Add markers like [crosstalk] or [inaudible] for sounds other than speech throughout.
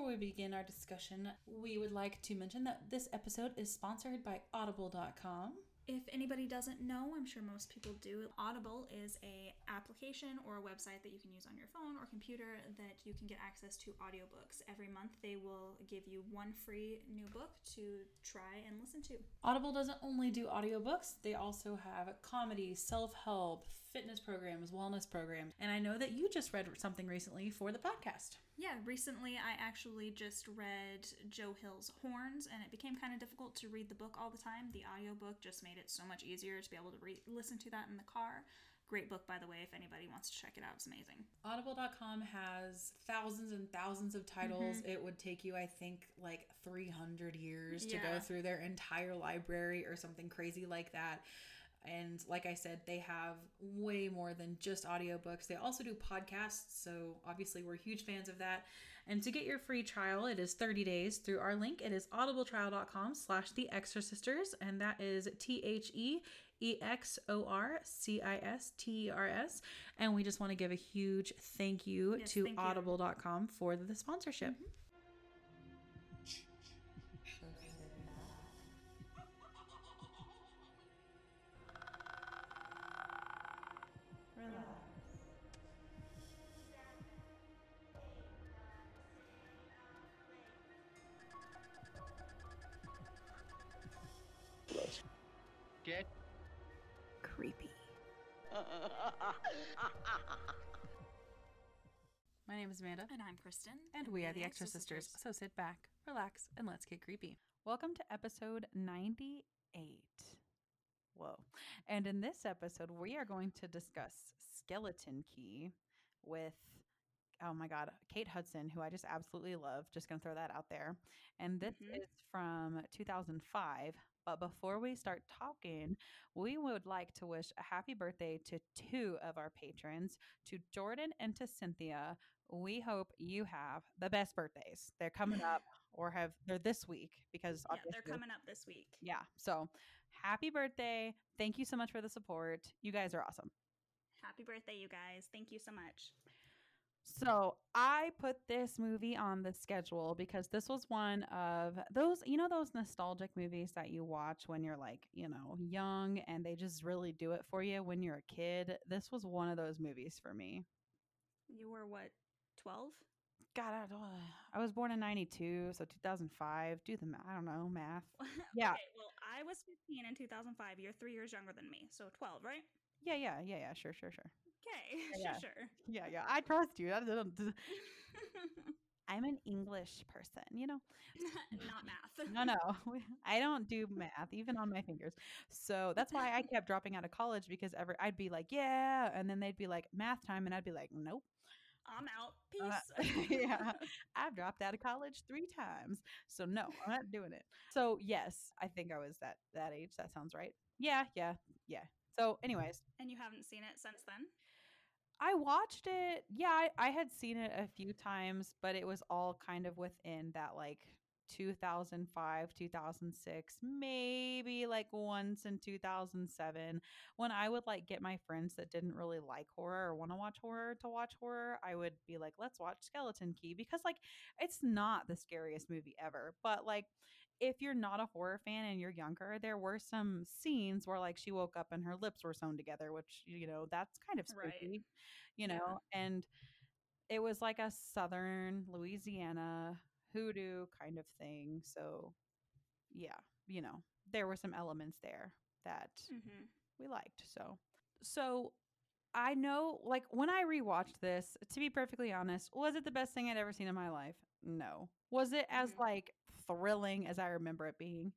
before we begin our discussion, we would like to mention that this episode is sponsored by Audible.com. If anybody doesn't know, I'm sure most people do. Audible is a application or a website that you can use on your phone or computer that you can get access to audiobooks. Every month they will give you one free new book to try and listen to. Audible doesn't only do audiobooks, they also have comedy, self-help, fitness programs, wellness programs. And I know that you just read something recently for the podcast. Yeah, recently I actually just read Joe Hill's Horns, and it became kind of difficult to read the book all the time. The audiobook just made it so much easier to be able to re- listen to that in the car. Great book, by the way, if anybody wants to check it out. It's amazing. Audible.com has thousands and thousands of titles. Mm-hmm. It would take you, I think, like 300 years to go through their entire library or something crazy like that. And like I said, they have way more than just audiobooks. They also do podcasts. So obviously, we're huge fans of that. And to get your free trial, it is 30 days through our link. It is audibletrial.com slash the exorcisters. And that is T H E E X O R C I S T E R S. And we just want to give a huge thank you Yes, to thank you. audible.com for the sponsorship. Get [laughs] My name is Amanda. And I'm Kristin. And we are the Extra Sisters. So sit back, relax, and let's get creepy. Welcome to episode 98. Whoa. And in this episode, we are going to discuss Skeleton Key with, oh my God, Kate Hudson, who I just absolutely love. Just going to throw that out there. And this Mhm. is from 2005. But before we start talking, we would like to wish a happy birthday to two of our patrons, to Jordan and to Cynthia. We hope you have the best birthdays. They're coming up [laughs] or have they're this week because Yeah, they're coming up this week. Yeah. So happy birthday. Thank you so much for the support. You guys are awesome. Happy birthday, you guys. Thank you so much. So I put this movie on the schedule because this was one of those, you know, those nostalgic movies that you watch when you're like, you know, young and they just really do it for you when you're a kid. This was one of those movies for me. You were what, 12? God, I, don't, uh, I was born in 92, so 2005. Do the math. I don't know, math. [laughs] Yeah. Okay, well, I was 15 in 2005. You're three years younger than me. So 12, right? Yeah, yeah, yeah, yeah. Sure, sure, sure. Okay, [laughs] Yeah. sure, sure. Yeah, yeah. I trust you. [laughs] I'm an English person, you know? [laughs] Not math. No, no. I don't do math, even on my fingers. So that's why I kept dropping out of college because every I'd be like, yeah. And then they'd be like, math time. And I'd be like, nope. I'm out. Uh, yeah. I've dropped out of college three times. So no, I'm not doing it. So yes, I think I was that that age. That sounds right. Yeah, yeah, yeah. So, anyways, And you haven't seen it since then? I watched it. Yeah, I, I had seen it a few times, but it was all kind of within that like 2005, 2006, maybe like once in 2007. When I would like get my friends that didn't really like horror or want to watch horror to watch horror, I would be like, let's watch Skeleton Key because like it's not the scariest movie ever, but like if you're not a horror fan and you're younger, there were some scenes where like she woke up and her lips were sewn together, which you know that's kind of Right. spooky, you Yeah. know. And it was like a southern Louisiana hoodoo kind of thing. So yeah, you know, there were some elements there that Mm-hmm. we liked. So, so I know, like when I rewatched this, to be perfectly honest, was it the best thing I'd ever seen in my life? No. Was it as Mhm. like thrilling as I remember it being?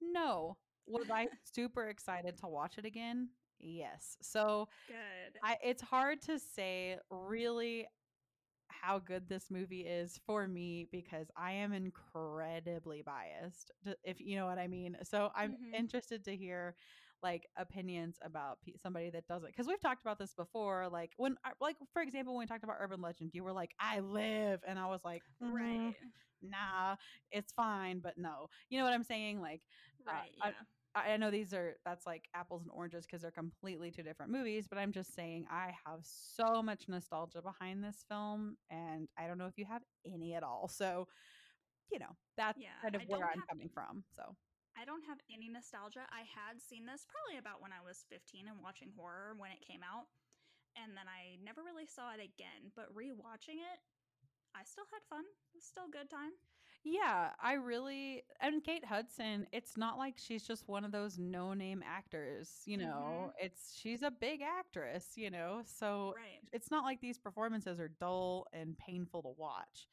No. Was I [laughs] super excited to watch it again? Yes. So Good. I it's hard to say really how good this movie is for me because I am incredibly biased, if you know what I mean. So I'm Mhm. interested to hear like opinions about pe- somebody that doesn't because we've talked about this before like when like for example when we talked about urban legend you were like i live and i was like "Mm, right. nah it's fine but no you know what i'm saying like uh, Right. I- Yeah. I I know these are that's like apples and oranges because they're completely two different movies, but I'm just saying I have so much nostalgia behind this film, and I don't know if you have any at all. So, you know, that's Yeah, kind of I where I'm coming from. So, I don't have any nostalgia. I had seen this probably about when I was 15 and watching horror when it came out. And then I never really saw it again. But rewatching it, I still had fun. It was still a good time. yeah, I really and Kate Hudson, it's not like she's just one of those no-name actors, you know. Mm-hmm. It's she's a big actress, you know. So, Right. it's not like these performances are dull and painful to watch.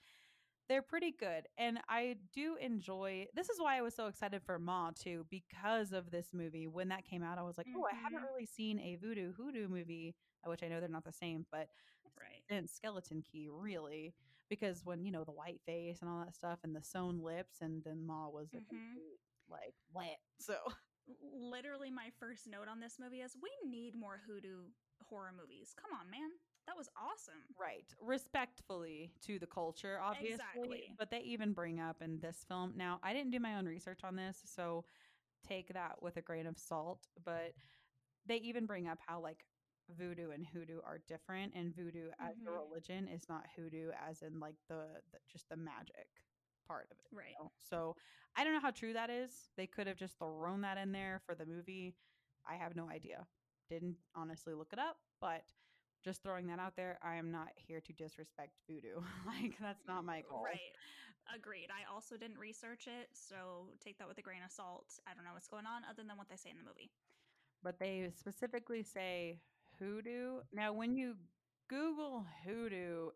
They're pretty good. And I do enjoy this is why I was so excited for Ma too, because of this movie. When that came out, I was like, oh, I haven't Mhm. really seen a voodoo hoodoo movie, which I know they're not the same, but Right. and Skeleton Key, really. Because when, you know, the white face and all that stuff and the sewn lips, and then Ma was a Mhm. complete, like, what? [laughs] So, Literally, my first note on this movie is we need more hoodoo horror movies. Come on, man. That was awesome. Right. Respectfully to the culture, obviously. Exactly. But they even bring up in this film. Now, I didn't do my own research on this, so take that with a grain of salt. But they even bring up how, like, voodoo and hoodoo are different, and voodoo as a Mhm. religion is not hoodoo as in, like, the, the just the magic part of it. you Right. know? So, I don't know how true that is. They could have just thrown that in there for the movie. I have no idea. Didn't honestly look it up, but just throwing that out there, I am not here to disrespect voodoo. [laughs] like that's not my goal. Right. Agreed. I also didn't research it, so take that with a grain of salt. I don't know what's going on other than what they say in the movie. But they specifically say hoodoo. Now, when you Google hoodoo,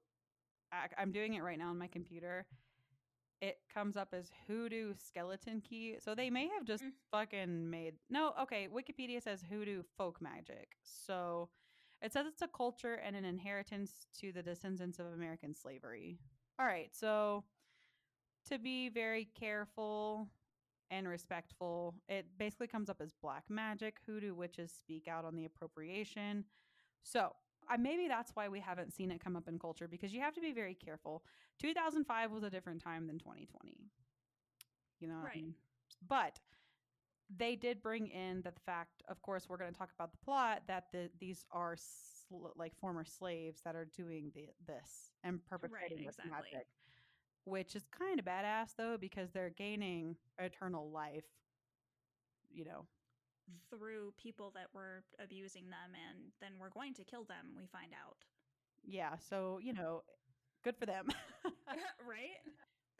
I, I'm doing it right now on my computer. It comes up as hoodoo skeleton key. So they may have just Mm. fucking made. No, okay. Wikipedia says hoodoo folk magic. So it says it's a culture and an inheritance to the descendants of American slavery. All right. So to be very careful and respectful, it basically comes up as black magic. Hoodoo witches speak out on the appropriation. So I maybe that's why we haven't seen it come up in culture because you have to be very careful. 2005 was a different time than 2020. You know, what I Right. mean? but they did bring in the fact. Of course, we're going to talk about the plot that the these are sl- like former slaves that are doing the this and perpetrating this exactly. magic, which is kind of badass though because they're gaining eternal life. You know, Through people that were abusing them, and then we're going to kill them, we find out. yeah. So you know, good for them. [laughs] [laughs] right?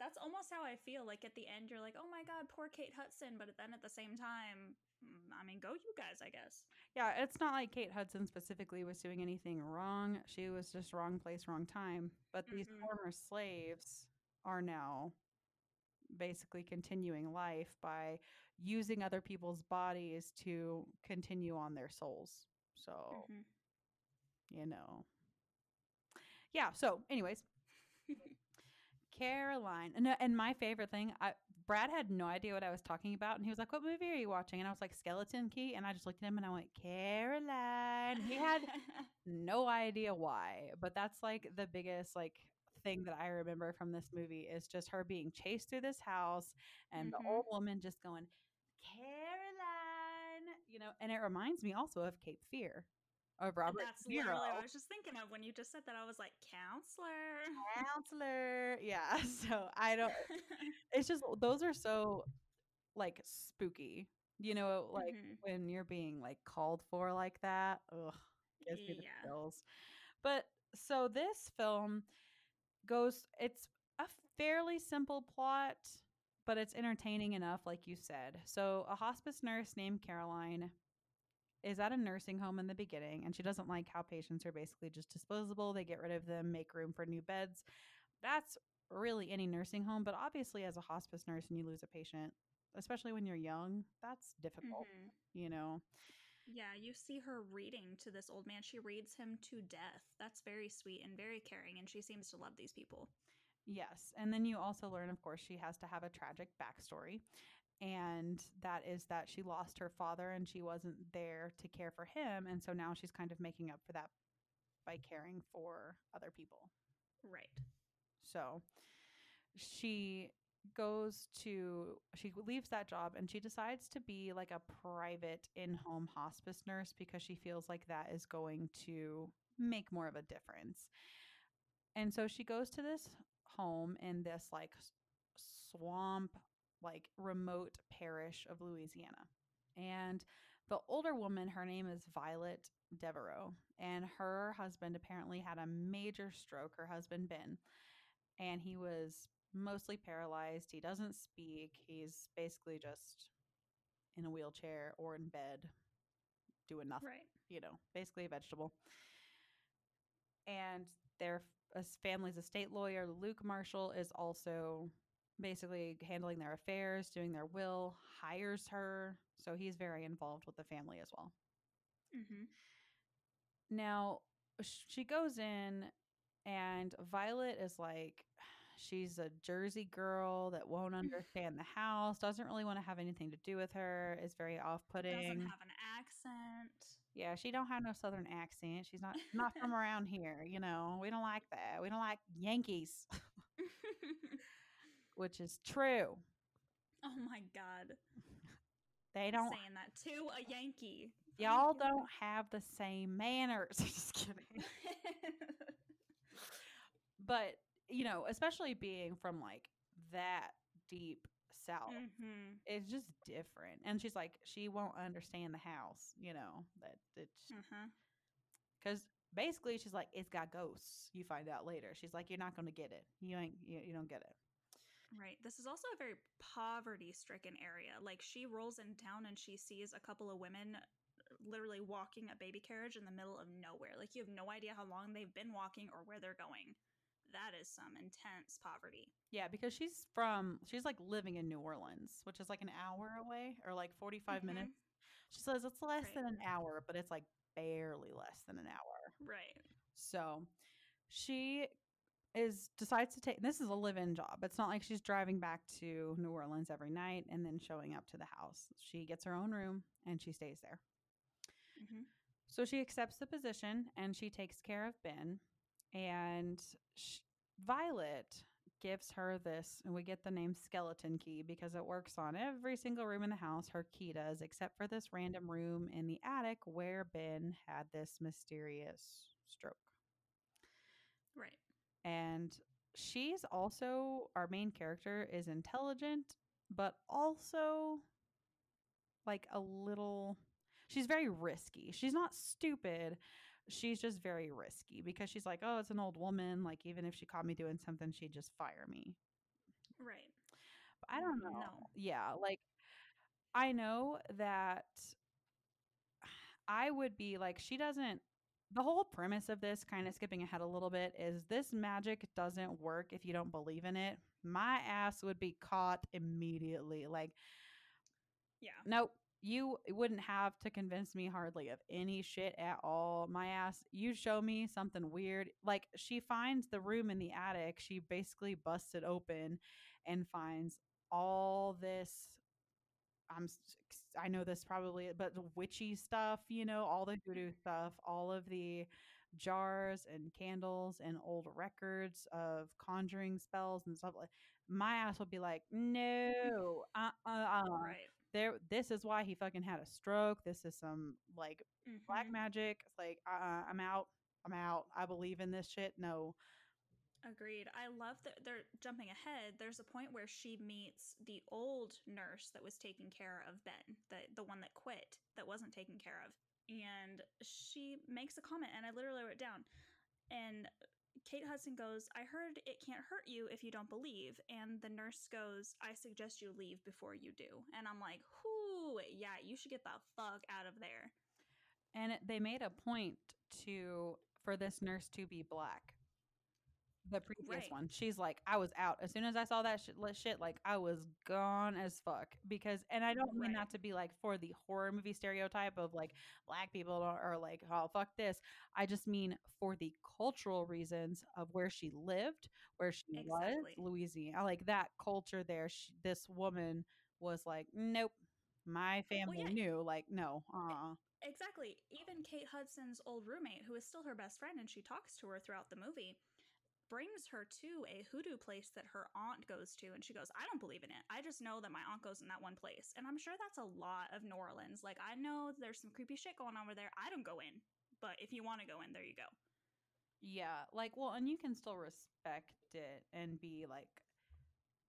That's almost how I feel. Like at the end, you're like, oh my God, poor Kate Hudson. But then at the same time, mm, I mean, go you guys, I guess. Yeah, it's not like Kate Hudson specifically was doing anything wrong. She was just wrong place, wrong time. But these Mhm. former slaves are now basically continuing life by using other people's bodies to continue on their souls. So, Mhm. you know. Yeah, so anyways, [laughs] Caroline. And, uh, and my favorite thing, I Brad had no idea what I was talking about, and he was like, "What movie are you watching?" And I was like, "Skeleton Key," and I just looked at him and I went, "Caroline." He had [laughs] no idea why, but that's like the biggest like thing that I remember from this movie is just her being chased through this house and Mhm. the old woman just going, "Caroline," you know. And it reminds me also of Cape Fear of Robert That's Niro. literally what I was just thinking of when you just said that. I was like, counselor. counselor. Yeah. [laughs] So I don't. [laughs] It's just those are so like spooky. You know, like Mhm. when you're being like called for like that. Ugh, gives me the Yeah. chills. But so this film goes. It's a fairly simple plot, but it's entertaining enough, like you said. So a hospice nurse named Caroline is at a nursing home in the beginning and she doesn't like how patients are basically just disposable. They get rid of them, make room for new beds. That's really any nursing home, but obviously as a hospice nurse and you lose a patient, especially when you're young, that's difficult, Mhm. you know. Yeah, you see her reading to this old man. She reads him to death. That's very sweet and very caring, and she seems to love these people. Yes. And then you also learn, of course, she has to have a tragic backstory. And that is that she lost her father and she wasn't there to care for him. And so now she's kind of making up for that by caring for other people. Right. So she goes to she leaves that job and she decides to be like a private in-home hospice nurse because she feels like that is going to make more of a difference. And so she goes to this home in this like swamp like remote parish of Louisiana. And the older woman, her name is Violet Devereaux, and her husband apparently had a major stroke, her husband Ben, and he was mostly paralyzed. He doesn't speak. He's basically just in a wheelchair or in bed doing nothing, Right. you know, basically a vegetable. And their family's estate lawyer, Luke Marshall, is also basically handling their affairs, doing their will, hires her. So he's very involved with the family as well. Mm-hmm. Now, she goes in, and Violet is like, [sighs] she's a Jersey girl that won't understand the house, doesn't really want to have anything to do with her, is very off Doesn't putting. have an accent. Yeah, she don't have no southern accent. She's not not from around here, you know. We don't like that. We don't like Yankees, [laughs] [laughs] which is true. oh my god. They don't saying that to a Yankee. [laughs] y'all don't have the same manners. [laughs] Just kidding. [laughs] but you know especially being from like that deep south mm-hmm. it's just different and she's like she won't understand the house you know that it's because basically she's like it's got ghosts you find out later she's like you're not going to get it you ain't you, you don't get it Right. This is also a very poverty stricken area. Like she rolls in town and she sees a couple of women uh, literally walking a baby carriage in the middle of nowhere. Like you have no idea how long they've been walking or where they're going. That is some intense poverty. yeah because she's from she's like living in new orleans which is like an hour away or like 45 Mhm. minutes she says it's less Right. than an hour but it's like barely less than an hour Right. So she is decides to take this is a live-in job. It's not like she's driving back to New Orleans every night and then showing up to the house. She gets her own room and she stays there. Mm-hmm. So she accepts the position and she takes care of Ben. And sh- Violet gives her this, and we get the name skeleton key because it works on every single room in the house. Her key does, except for this random room in the attic where Ben had this mysterious stroke. Right. And she's also, our main character is intelligent, but also like a little, she's very risky. She's not stupid. She's just very risky because she's like, oh, it's an old woman. Like, even if she caught me doing something, she'd just fire me. Right. But I don't know. No. Yeah. Like, I know that [sighs] I would be like, she doesn't. The whole premise of this, kind of skipping ahead a little bit, is this magic doesn't work if you don't believe in it. My ass would be caught immediately. Like, Yeah. nope, you wouldn't have to convince me hardly of any shit at all. My ass, you show me something weird. Like, she finds the room in the attic. She basically busts it open and finds all this. I'm, I know this probably, but the witchy stuff, you know, all the voodoo stuff, all of the jars and candles and old records of conjuring spells and stuff like. My ass would be like, no, [laughs] uh, uh, uh, Right. there this is why he fucking had a stroke this is some like black Mhm. magic it's like uh, i'm out i'm out i believe in this shit no Agreed. I love that they're jumping ahead. There's a point where she meets the old nurse that was taking care of Ben, the the one that quit, that wasn't taken care of. And she makes a comment and I literally wrote down. And Kate Hudson goes, I heard it can't hurt you if you don't believe. And the nurse goes, I suggest you leave before you do. And I'm like, whoo, yeah, you should get the fuck out of there. and they made a point to for this nurse to be black the previous Right. one she's like i was out as soon as i saw that shit, shit like i was gone as fuck because and i don't mean Right. that to be like for the horror movie stereotype of like black people are, like oh fuck this i just mean for the cultural reasons of where she lived where she was Exactly. louisiana like that culture there she, this woman was like nope my family yeah. knew like no uh Exactly. Even Kate Hudson's old roommate, who is still her best friend and she talks to her throughout the movie, brings her to a hoodoo place that her aunt goes to and she goes i don't believe in it i just know that my aunt goes in that one place and i'm sure that's a lot of new orleans like i know there's some creepy shit going on over there i don't go in but if you want to go in there you go Yeah, like well, and you can still respect it and be like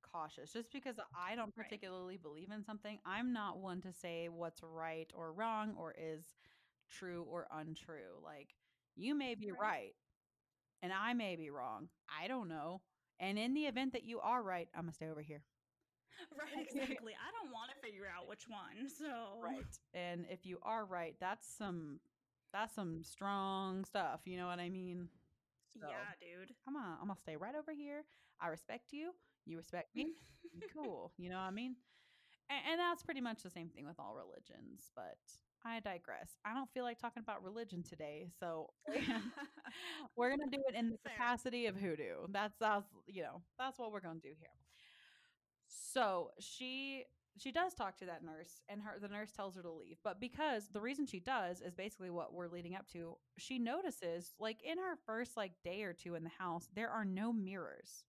cautious. Just because I don't Right. particularly believe in something, I'm not one to say what's right or wrong or is true or untrue. Like you may be Right. right and I may be wrong. I don't know. And in the event that you are right, I'm gonna stay over here. [laughs] right exactly i don't want to figure out which one so Right. And if you are right, that's some that's some strong stuff. You know what I mean? So, yeah dude come on, I'm gonna stay right over here. I respect you. You respect me. [laughs] cool. You know what I mean? And, and that's pretty much the same thing with all religions. But I digress. I don't feel like talking about religion today, so [laughs] [laughs] we're gonna do it in the capacity of hoodoo. That's that's you know that's what we're gonna do here. So she she does talk to that nurse, and her the nurse tells her to leave. But because the reason she does is basically what we're leading up to. She notices, like in her first like day or two in the house, there are no mirrors.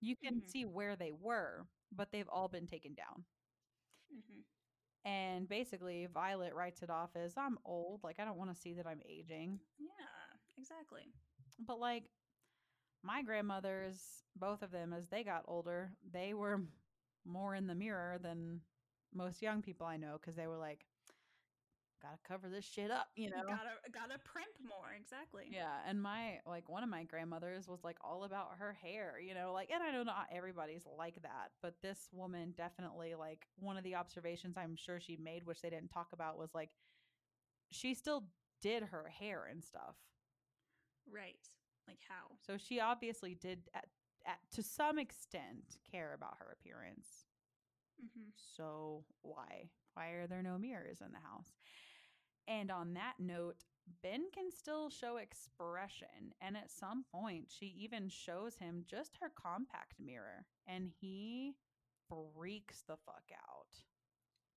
You can Mhm. see where they were, but they've all been taken down. Mhm. And basically, Violet writes it off as I'm old. Like, I don't want to see that I'm aging. yeah exactly But, like, my grandmothers, both of them, as they got older, they were more in the mirror than most young people I know because they were like, gotta cover this shit up, you know? gotta gotta primp more exactly Yeah, and my like one of my grandmothers was like all about her hair, you know, like and I know not everybody's like that, but this woman definitely like one of the observations I'm sure she made which they didn't talk about was like she still did her hair and stuff. right like how So she obviously did at, at to some extent care about her appearance. mm-hmm. So why? Why are there no mirrors in the house? And on that note, Ben can still show expression. And at some point, she even shows him just her compact mirror. And he freaks the fuck out,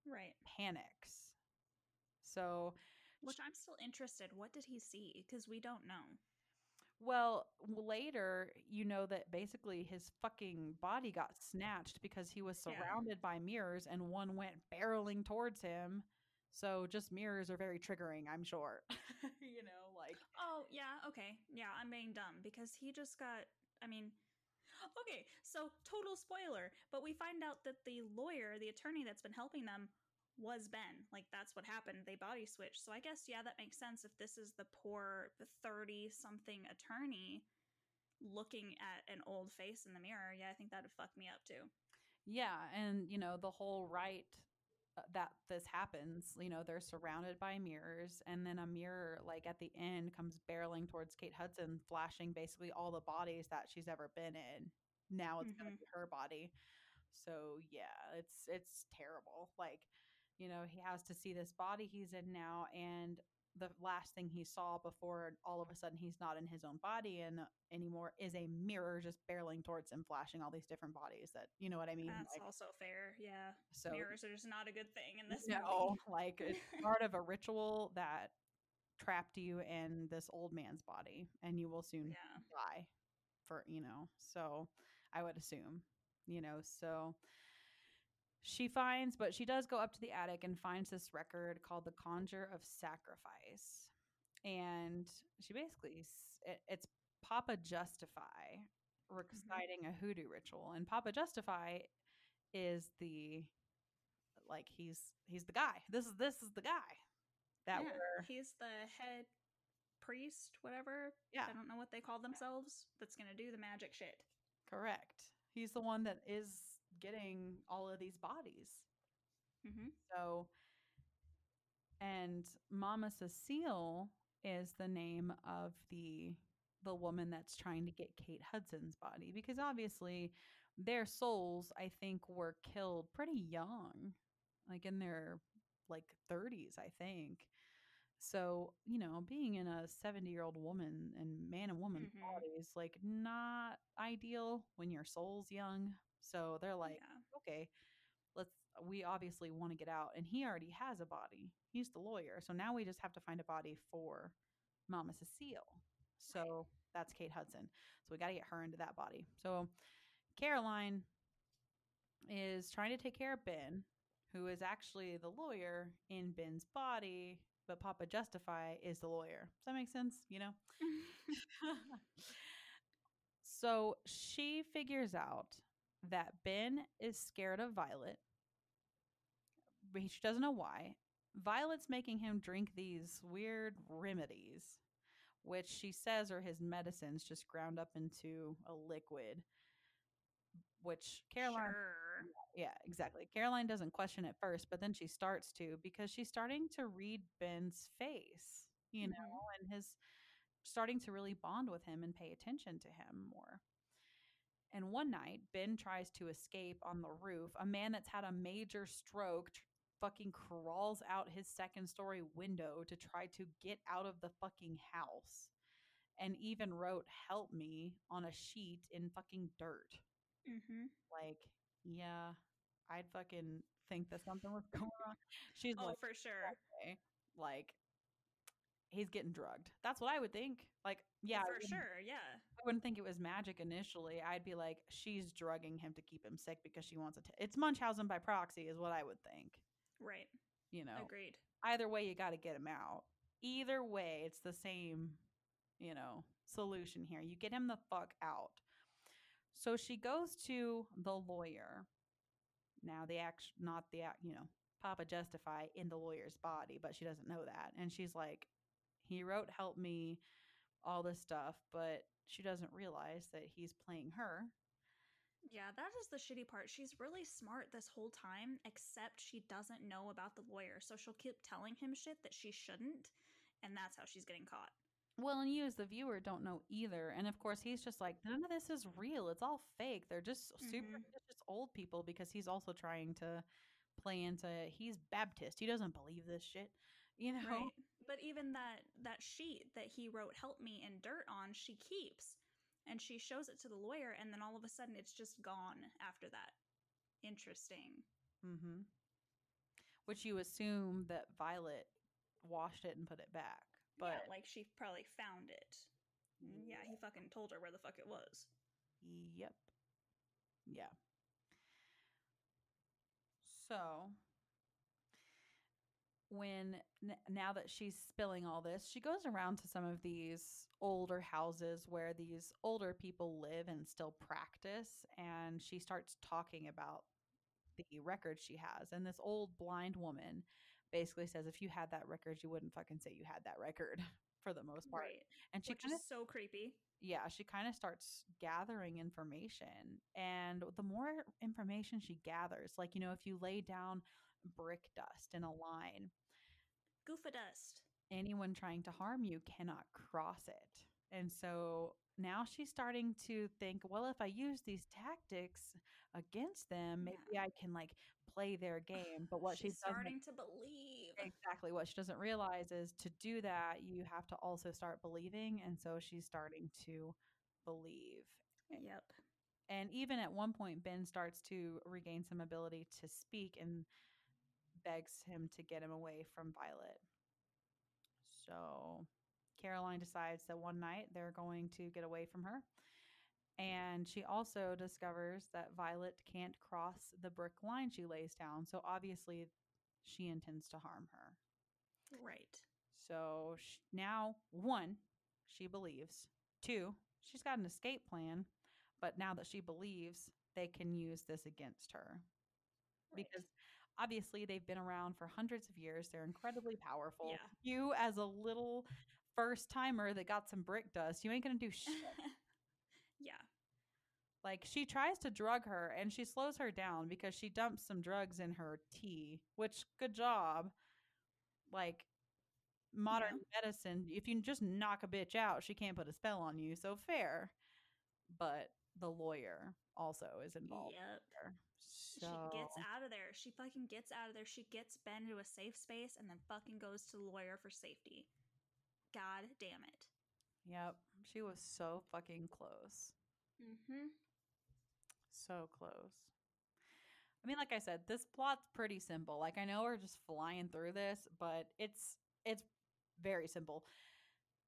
right panics. So, which i'm still interested what did he see because we don't know well, later, you know that basically his fucking body got snatched because he was Yeah. surrounded by mirrors and one went barreling towards him. So, just mirrors are very triggering, I'm sure. [laughs] you know, like [laughs] Oh, yeah, okay. Yeah, I'm being dumb because he just got I mean [gasps] Okay, so total spoiler, but we find out that the lawyer, the attorney that's been helping them was Ben. Like that's what happened. They body switched. So I guess yeah, that makes sense if this is the poor 30 something attorney looking at an old face in the mirror. Yeah, I think that would fuck me up too. Yeah, and you know the whole right that this happens. You know they're surrounded by mirrors, and then a mirror, like at the end, comes barreling towards Kate Hudson, flashing basically all the bodies that she's ever been in. Now it's gonna Mhm. be her body. So yeah, it's it's terrible. Like, you know, he has to see this body he's in now, and the last thing he saw before all of a sudden he's not in his own body and uh, anymore is a mirror just barreling towards him, flashing all these different bodies. That you know what I mean? That's Like, also fair. Yeah. so Mirrors are just not a good thing in this no, movie. Oh, like it's [laughs] part of a ritual that trapped you in this old man's body, and you will soon Yeah. die for you know. So I would assume, you know, so she finds, but she does go up to the attic and finds this record called "The Conjure of Sacrifice," and she basically, it, it's Papa Justify mm-hmm. reciting a hoodoo ritual, and Papa Justify is the like he's he's the guy. This is this is the guy that Yeah, we're he's the head priest, whatever. Yeah. I don't know what they call themselves. That's gonna do the magic shit. correct. He's the one that is getting all of these bodies. Mm-hmm. So, and Mama Cecile is the name of the the woman that's trying to get Kate Hudson's body because obviously their souls I think were killed pretty young, like in their like 30s, I think. So, you know, being in a 70-year-old woman and man and woman Mhm. bodies like not ideal when your soul's young. So they're like yeah. okay, let's we obviously want to get out and he already has a body. He's the lawyer. So now we just have to find a body for Mama Cecile. So That's Kate Hudson. So we got to get her into that body. So Caroline is trying to take care of Ben, who is actually the lawyer in Ben's body, but Papa Justify is the lawyer. Does that make sense? You know? [laughs] [laughs] so she figures out that Ben is scared of Violet, she doesn't know why. Violet's making him drink these weird remedies, which she says are his medicines just ground up into a liquid. Which Caroline Sure. yeah, exactly. Caroline doesn't question at first, but then she starts to because she's starting to read Ben's face, you know, Mhm. and his starting to really bond with him and pay attention to him more. And one night, Ben tries to escape on the roof. A man that's had a major stroke tr- fucking crawls out his second story window to try to get out of the fucking house and even wrote help me on a sheet in fucking dirt Mm-hmm. like, yeah, I'd fucking think that something was [laughs] going on. She's Oh, like, for sure. okay, like, he's getting drugged. That's what I would think. Like, yeah, for sure. Yeah. I wouldn't think it was magic initially. I'd be like, she's drugging him to keep him sick because she wants it. To- it's Munchausen by proxy, is what I would think. Right. You know, Agreed. either way, you got to get him out. Either way, it's the same, you know, solution here. You get him the fuck out. So she goes to the lawyer. Now, the act, not the act, you know, Papa Justify in the lawyer's body, but she doesn't know that. And she's like, he wrote, help me, all this stuff, but she doesn't realize that he's playing her. Yeah, that is the shitty part. She's really smart this whole time, except she doesn't know about the lawyer. So she'll keep telling him shit that she shouldn't, and that's how she's getting caught. Well, and you as the viewer don't know either. And of course, he's just like, none of this is real. It's all fake. They're just Mhm. superstitious old people because he's also trying to play into he's Baptist. He doesn't believe this shit. You know? Right. But even that that sheet that he wrote help me in dirt on, she keeps. And she shows it to the lawyer and then all of a sudden it's just gone after that. Interesting. Mm-hmm. Which you assume that Violet washed it and put it back. But yeah, like she probably found it. Yeah, he fucking told her where the fuck it was. Yep. Yeah. So when n- now that she's spilling all this, she goes around to some of these older houses where these older people live and still practice and she starts talking about the record she has and this old blind woman basically says if you had that record you wouldn't fucking say you had that record [laughs] for the most part Right. and she Which kind of is so creepy. yeah, she kind of starts gathering information. And the more information she gathers, like, you know, if you lay down brick dust in a line, Goofer dust. anyone trying to harm you cannot cross it. And so now she's starting to think, well, if I use these tactics against them, maybe I can like play their game. But what she's she doesn't starting to believe. exactly what she doesn't realize is to do that, you have to also start believing. And so she's starting to believe. Yep. And even at one point, Ben starts to regain some ability to speak and begs him to get him away from Violet. So Caroline decides that one night they're going to get away from her. And she also discovers that Violet can't cross the brick line she lays down. So obviously, she intends to harm her. Right. So sh- now, one, she believes. Two, she's got an escape plan. But now that she believes, they can use this against her. Right. Because obviously, they've been around for hundreds of years. They're incredibly powerful. Yeah. You, as a little first timer that got some brick dust, you ain't going to do shit. [laughs] yeah. Like she tries to drug her and she slows her down because she dumps some drugs in her tea, which good job. Like modern medicine, if you just knock a bitch out, she can't put a spell on you. So fair. But the lawyer also is involved. Yep. There. She gets out of there. She fucking gets out of there. She gets Ben into a safe space and then fucking goes to the lawyer for safety. God damn it. Yep. She was so fucking close. Mm-hmm. So close. I mean, like I said, this plot's pretty simple. Like I know we're just flying through this, but it's it's very simple.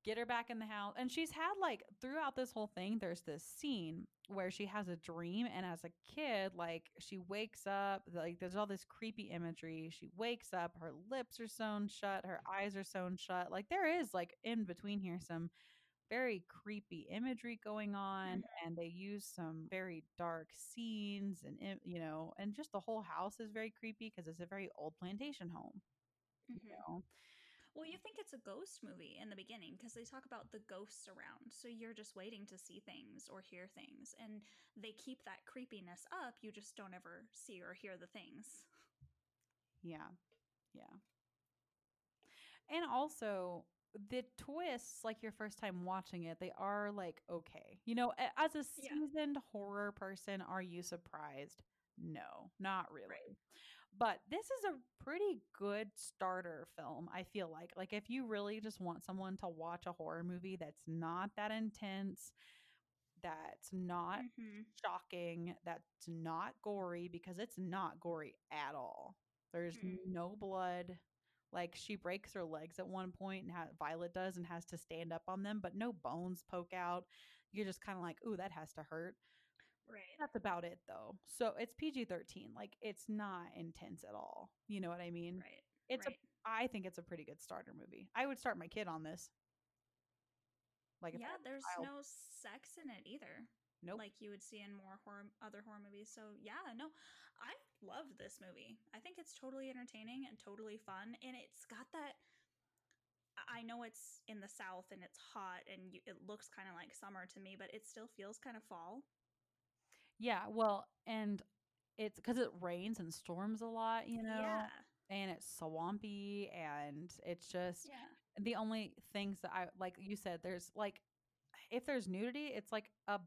Get her back in the house. And she's had like throughout this whole thing, there's this scene where she has a dream. And as a kid, like she wakes up, like there's all this creepy imagery. She wakes up, her lips are sewn shut, her eyes are sewn shut. Like there is like in between here some very creepy imagery going on Mhm. and they use some very dark scenes and you know and just the whole house is very creepy because it's a very old plantation home you Mhm. know Well, you think it's a ghost movie in the beginning because they talk about the ghosts around. So you're just waiting to see things or hear things. And they keep that creepiness up. You just don't ever see or hear the things. Yeah. Yeah. And also the twists, like your first time watching it, they are like okay. You know, as a Yeah. seasoned horror person, are you surprised? No, not really. Right. But this is a pretty good starter film, I feel like. Like if you really just want someone to watch a horror movie that's not that intense, that's not Mhm. shocking, that's not gory because it's not gory at all. There's Mm. no blood. Like she breaks her legs at one point, and ha- Violet does, and has to stand up on them, but no bones poke out. You're just kind of like, ooh, that has to hurt. Right. That's about it, though. So it's PG 13. Like it's not intense at all. You know what I mean? Right. It's right. a. I think it's a pretty good starter movie. I would start my kid on this. Like, yeah, there's child. no sex in it either. Nope. Like you would see in more horror, other horror movies. So yeah, no, I love this movie. I think it's totally entertaining and totally fun, and it's got that. I- know it's in the south and it's hot and you, it looks kind of like summer to me, but it still feels kind of fall. Yeah, well, and it's because it rains and storms a lot, you know, Yeah, and it's swampy, and it's just yeah, the only things that I like. You said there's like, if there's nudity, it's like a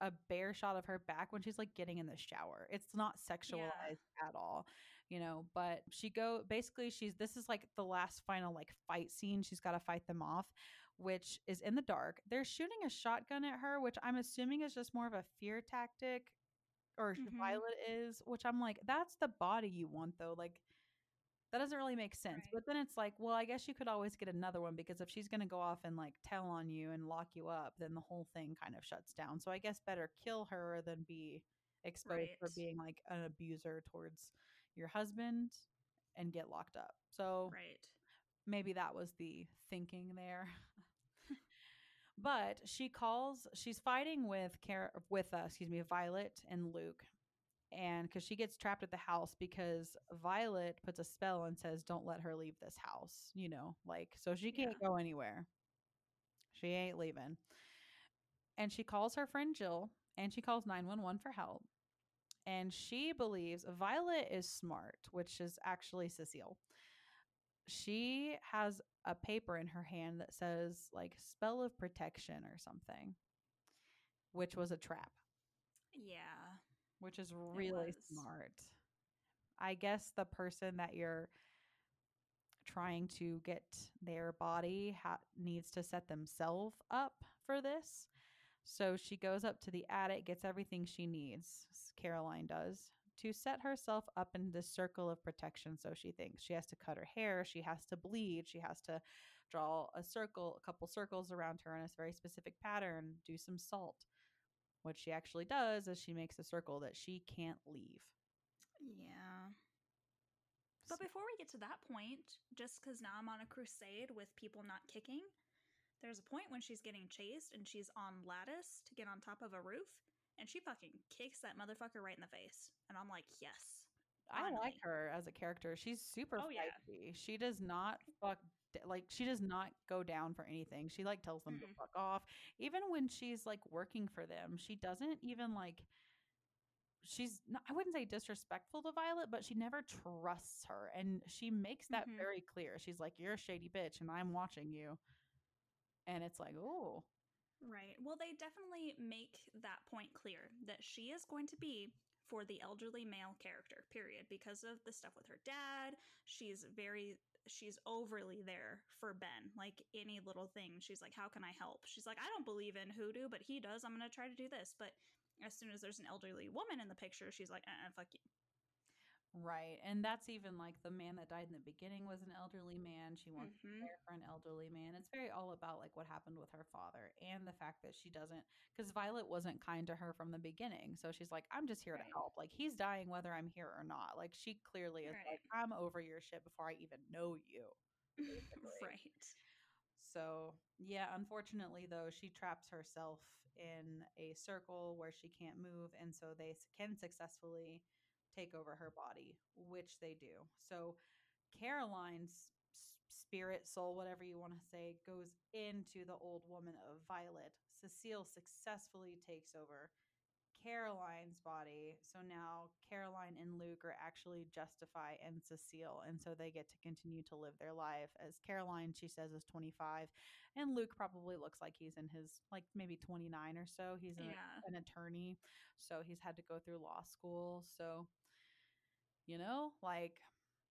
a bare shot of her back when she's like getting in the shower. It's not sexualized at all, you know. But she go basically she's this is like the last final like fight scene. She's got to fight them off, which is in the dark. They're shooting a shotgun at her, which I'm assuming is just more of a fear tactic, or Mhm. Violet is. Which I'm like, that's the body you want though. Like that doesn't really make sense. Right. But then it's like, well, I guess you could always get another one because if she's going to go off and like tell on you and lock you up, then the whole thing kind of shuts down. So I guess better kill her than be exposed for being like an abuser towards your husband and get locked up. So right. maybe that was the thinking there. [laughs] but she calls she's fighting with Car- with uh, excuse me Violet and Luke. And because she gets trapped at the house because Violet puts a spell and says don't let her leave this house you know like so she can't go anywhere. She ain't leaving. And she calls her friend Jill and she calls 911 for help. And she believes Violet is smart which is actually Cecile she has a paper in her hand that says like spell of protection or something which was a trap. Yeah, which is really smart. I guess the person that you're trying to get their body ha- needs to set themselves up for this. So she goes up to the attic gets everything she needs caroline does to set herself up in this circle of protection so she thinks she has to cut her hair she has to bleed she has to draw a circle a couple circles around her in a very specific pattern do some salt what she actually does is she makes a circle that she can't leave yeah. But before we get to that point, just because now I'm on a crusade with people not kicking, there's a point when she's getting chased and she's on lattice to get on top of a roof, and she fucking kicks that motherfucker right in the face. And I'm like, yes. I like her as a character. She's super Oh, yeah. She does not fuck like she does not go down for anything. She like tells them Mm-mm. to fuck off. Even when she's like working for them, she doesn't even like she's not, I wouldn't say disrespectful to Violet, but she never trusts her and she makes that Mhm. very clear. She's like you're a shady bitch and I'm watching you. And it's like, "Oh, Right. Well, they definitely make that point clear that she is going to be for the elderly male character, period. Because of the stuff with her dad, she's very, she's overly there for Ben. Like any little thing, she's like, How can I help? She's like, I don't believe in hoodoo, but he does. I'm going to try to do this. But as soon as there's an elderly woman in the picture, she's like, uh, fuck you. Right. And that's even like the man that died in the beginning was an elderly man. She wants to Mhm. care for an elderly man. It's very all about like what happened with her father and the fact that she doesn't because Violet wasn't kind to her from the beginning. So she's like, I'm just here Right. to help. Like he's dying whether I'm here or not. Like she clearly is like, I'm over your shit before I even know you. [laughs] basically. right. So, yeah, unfortunately, though, she traps herself in a circle where she can't move. And so they s- can successfully take over her body, which they do. So, Caroline's spirit, soul, whatever you want to say, goes into the old woman of Violet. Cecile successfully takes over Caroline's body. So now Caroline and Luke are actually Justify and Cecile. And so they get to continue to live their life. As Caroline, she says, is 25. And Luke probably looks like he's in his, like maybe 29 or so. He's an, Yeah. an attorney. So he's had to go through law school. So, you know, like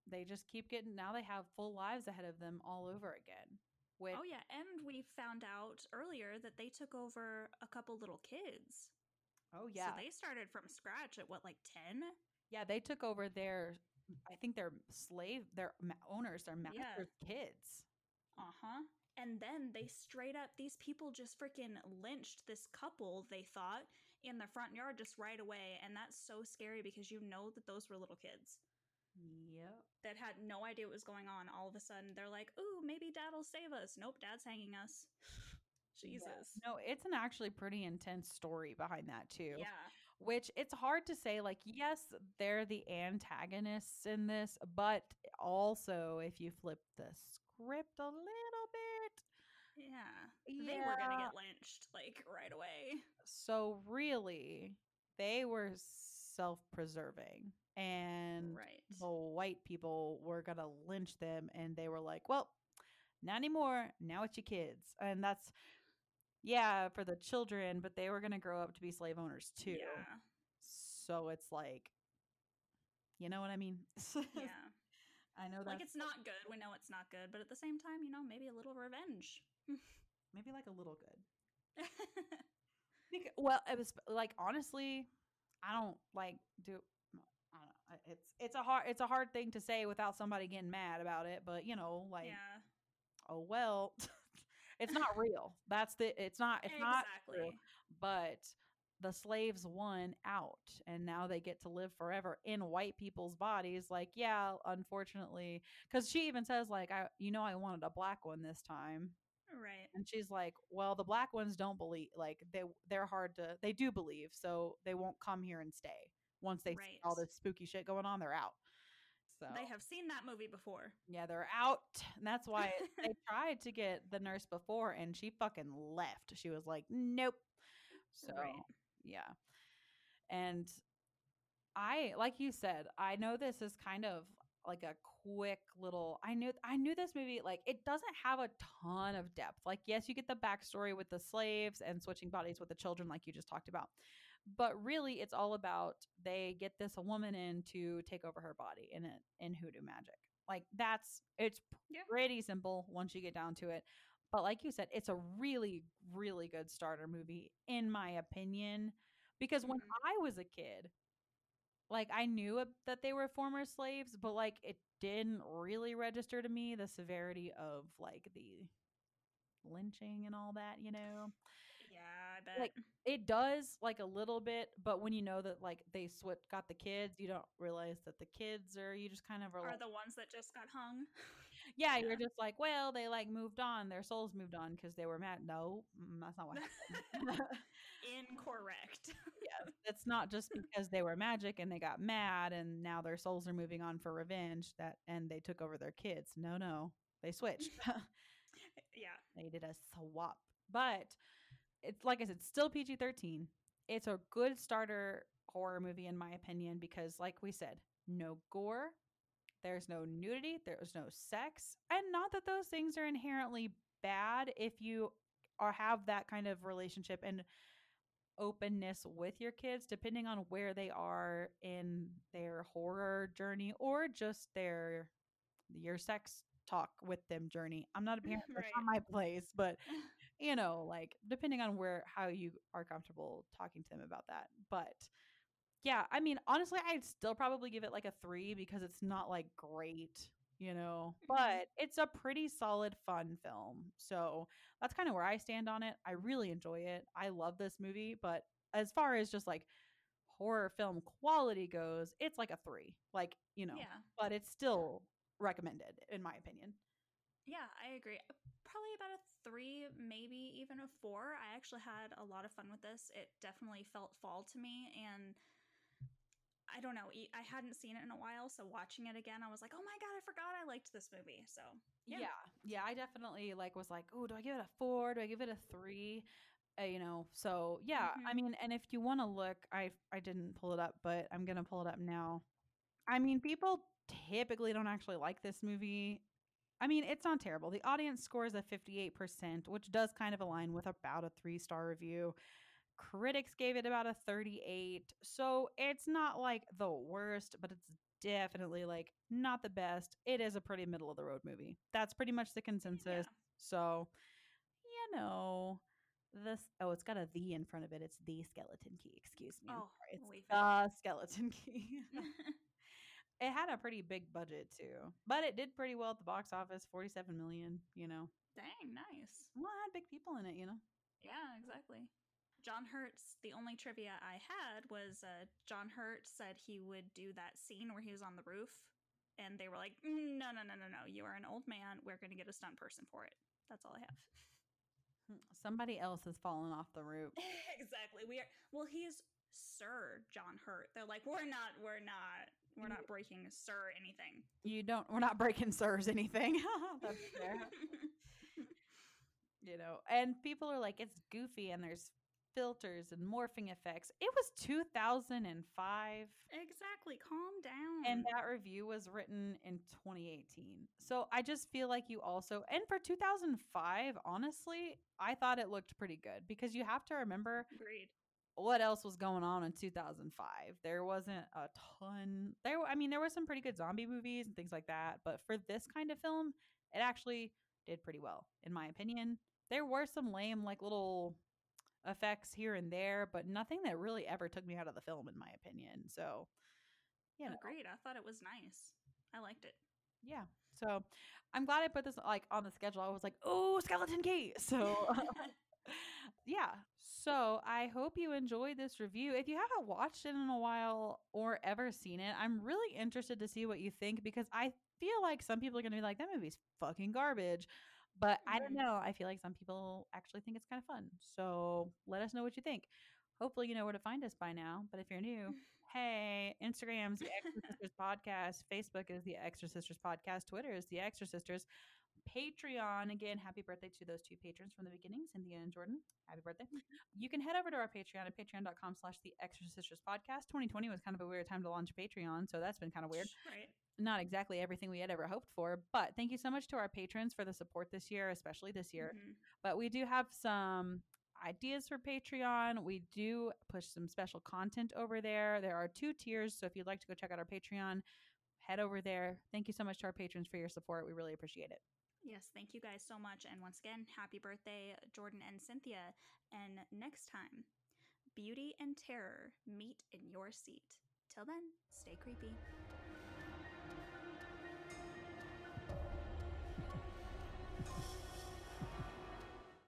they just keep getting, now they have full lives ahead of them all over again. Oh yeah, and we found out earlier that they took over a couple little kids. oh yeah. So they started from scratch at what, like 10? Yeah, they took over their, I think their slave, their owners, their Yeah. master's kids. Uh huh. And then they straight up, these people just freaking lynched this couple, they thought, in the front yard just right away. And that's so scary because you know that those were little kids Yep. that had no idea what was going on. All of a sudden, they're like, ooh, maybe dad will save us. Nope, dad's hanging us. [laughs] Jesus. No, it's an actually pretty intense story behind that too. Yeah. Which it's hard to say. Like, yes, they're the antagonists in this, but also if you flip the script a little bit, Yeah. They were going to get lynched, like, right away. so really, they were self-preserving, and Right. the white people were gonna lynch them and they were like well not anymore now it's your kids and that's yeah for the children but they were gonna grow up to be slave owners too Yeah. so it's like you know what i mean [laughs] Yeah. i know that. like, it's not good. We know it's not good. But at the same time, you know, maybe a little revenge. [laughs] maybe like a little good [laughs] well it was like honestly i don't like do I don't know. It's it's a hard it's a hard thing to say without somebody getting mad about it, but you know, like yeah. oh well [laughs] it's not real that's the it's not it's not true, exactly. but the slaves won out and now they get to live forever in white people's bodies like yeah unfortunately because she even says like i you know i wanted a black one this time Right. and she's like well the black ones don't believe like they they're hard to they do believe so they won't come here and stay once they see all Right. this spooky shit going on they're out so They have seen that movie before. yeah, they're out. And that's why [laughs] they tried to get the nurse before and she fucking left. She was like, nope. So, Right. yeah. And I, like you said, I know this is kind of like a quick little I knew I knew this movie like it doesn't have a ton of depth. Like yes, you get the backstory with the slaves and switching bodies with the children like you just talked about. But really it's all about they get this a woman in to take over her body in it in hoodoo magic. Like that's it's Yeah. pretty simple once you get down to it. But like you said, it's a really, really good starter movie, in my opinion. Because when Mhm. I was a kid, like I knew that they were former slaves, but like it didn't really register to me the severity of like the lynching and all that, you know? Yeah, I bet. Like, It does like a little bit, but when you know that like they switch got the kids, you don't realize that the kids are you just kind of are Are like, the ones that just got hung? [laughs] yeah, yeah. you're just like, well, they like moved on, their souls moved on because they were mad. No, mm, that's not what happened. [laughs] Incorrect. [laughs] yeah, it's not just because they were magic and they got mad and now their souls are moving on for revenge that and they took over their kids. No, no, they switched. [laughs] yeah. they did a swap. But it's like I said, still PG 13. It's a good starter horror movie, in my opinion, because, like we said, no gore, there's no nudity, there's no sex. And not that those things are inherently bad if you are have that kind of relationship and openness with your kids depending on where they are in their horror journey or just their your sex talk with them journey. I'm not a parent, [laughs] that's not my place, but [laughs] you know, like depending on where how you are comfortable talking to them about that. But yeah, I mean, honestly, I'd still probably give it like a three because it's not like great, you know, Mhm. but it's a pretty solid, fun film. So that's kind of where I stand on it. I really enjoy it. I love this movie, but as far as just like horror film quality goes, it's like a three, like, you know, Yeah. but it's still recommended, in my opinion. Yeah, I agree. Probably about a three, maybe even a four. I actually had a lot of fun with this. It definitely felt fall to me, and I don't know. I hadn't seen it in a while, so watching it again, I was like, "Oh my god, I forgot I liked this movie." So Yeah. Yeah. yeah, I definitely like was like, oh, do I give it a four? Do I give it a three? Uh, you know, so yeah, I Mhm. mean, and if you want to look, I I didn't pull it up, but I'm gonna pull it up now. I mean, people typically don't actually like this movie. I mean, it's not terrible. The audience scores a 58%, which does kind of align with about a three star review. Critics gave it about a 38. So it's not like the worst, but it's definitely like not the best. It is a pretty middle of the road movie. That's pretty much the consensus. Yeah. So, you know, this oh, it's got a the in front of it. It's the skeleton key. Excuse me. Oh. It's the skeleton [laughs] key. [laughs] it had a pretty big budget too, but it did pretty well at the box office. Forty-seven million. You know, Dang, nice. well, it had big people in it. You know. Yeah, exactly. John Hurts, the only trivia I had was uh, John Hurt said he would do that scene where he was on the roof, and they were like, "Mm, no, no, no, no, no. You are an old man. We're going to get a stunt person for it. That's all I have. Somebody else has fallen off the roof. [laughs] exactly. We are, well, he's Sir John Hurt. They're like, we're not, we're not, we're not breaking Sir anything. You don't. We're not breaking sirs anything. [laughs] That's fair. [laughs] you know, and people are like, it's goofy, and there's filters and morphing effects. It was 2005. exactly. Calm down. And that review was written in 2018. So I just feel like you also, and for 2005, honestly, I thought it looked pretty good because you have to remember Agreed. what else was going on in 2005. There wasn't a ton. There, I mean, there were some pretty good zombie movies and things like that. But for this kind of film, it actually did pretty well, in my opinion. There were some lame, like little effects here and there, but nothing that really ever took me out of the film, in my opinion. So, you oh, know, Agreed. I thought it was nice. I liked it. yeah. So I'm glad I put this like on the schedule. I was like, oh, skeleton key. [laughs] So [laughs] yeah. So I hope you enjoyed this review. If you haven't watched it in a while or ever seen it, I'm really interested to see what you think because I feel like some people are going to be like, that movie's fucking garbage. But I don't know. I feel like some people actually think it's kind of fun. So let us know what you think. Hopefully, you know where to find us by now. But if you're new, [laughs] hey, Instagram's the Exorcisters Podcast, Facebook is the Exorcisters Podcast, Twitter is the Exorcisters, Patreon. Again, happy birthday to those two patrons from the beginning, Cynthia and Jordan. Happy birthday. Mm. You can head over to our Patreon at patreon.com slash the Exorcisters Podcast. 2020 was kind of a weird time to launch Patreon, so that's been kind of weird Right. Not exactly everything we had ever hoped for, but thank you so much to our patrons for the support this year, especially this year. Mhm. But we do have some ideas for Patreon. We do push some special content over there. There are two tiers, so if you'd like to go check out our Patreon, head over there. Thank you so much to our patrons for your support. We really appreciate it. Yes, thank you guys so much. And once again, happy birthday, Jordan and Cynthia. And next time, beauty and terror meet in your seat. Till then, stay creepy.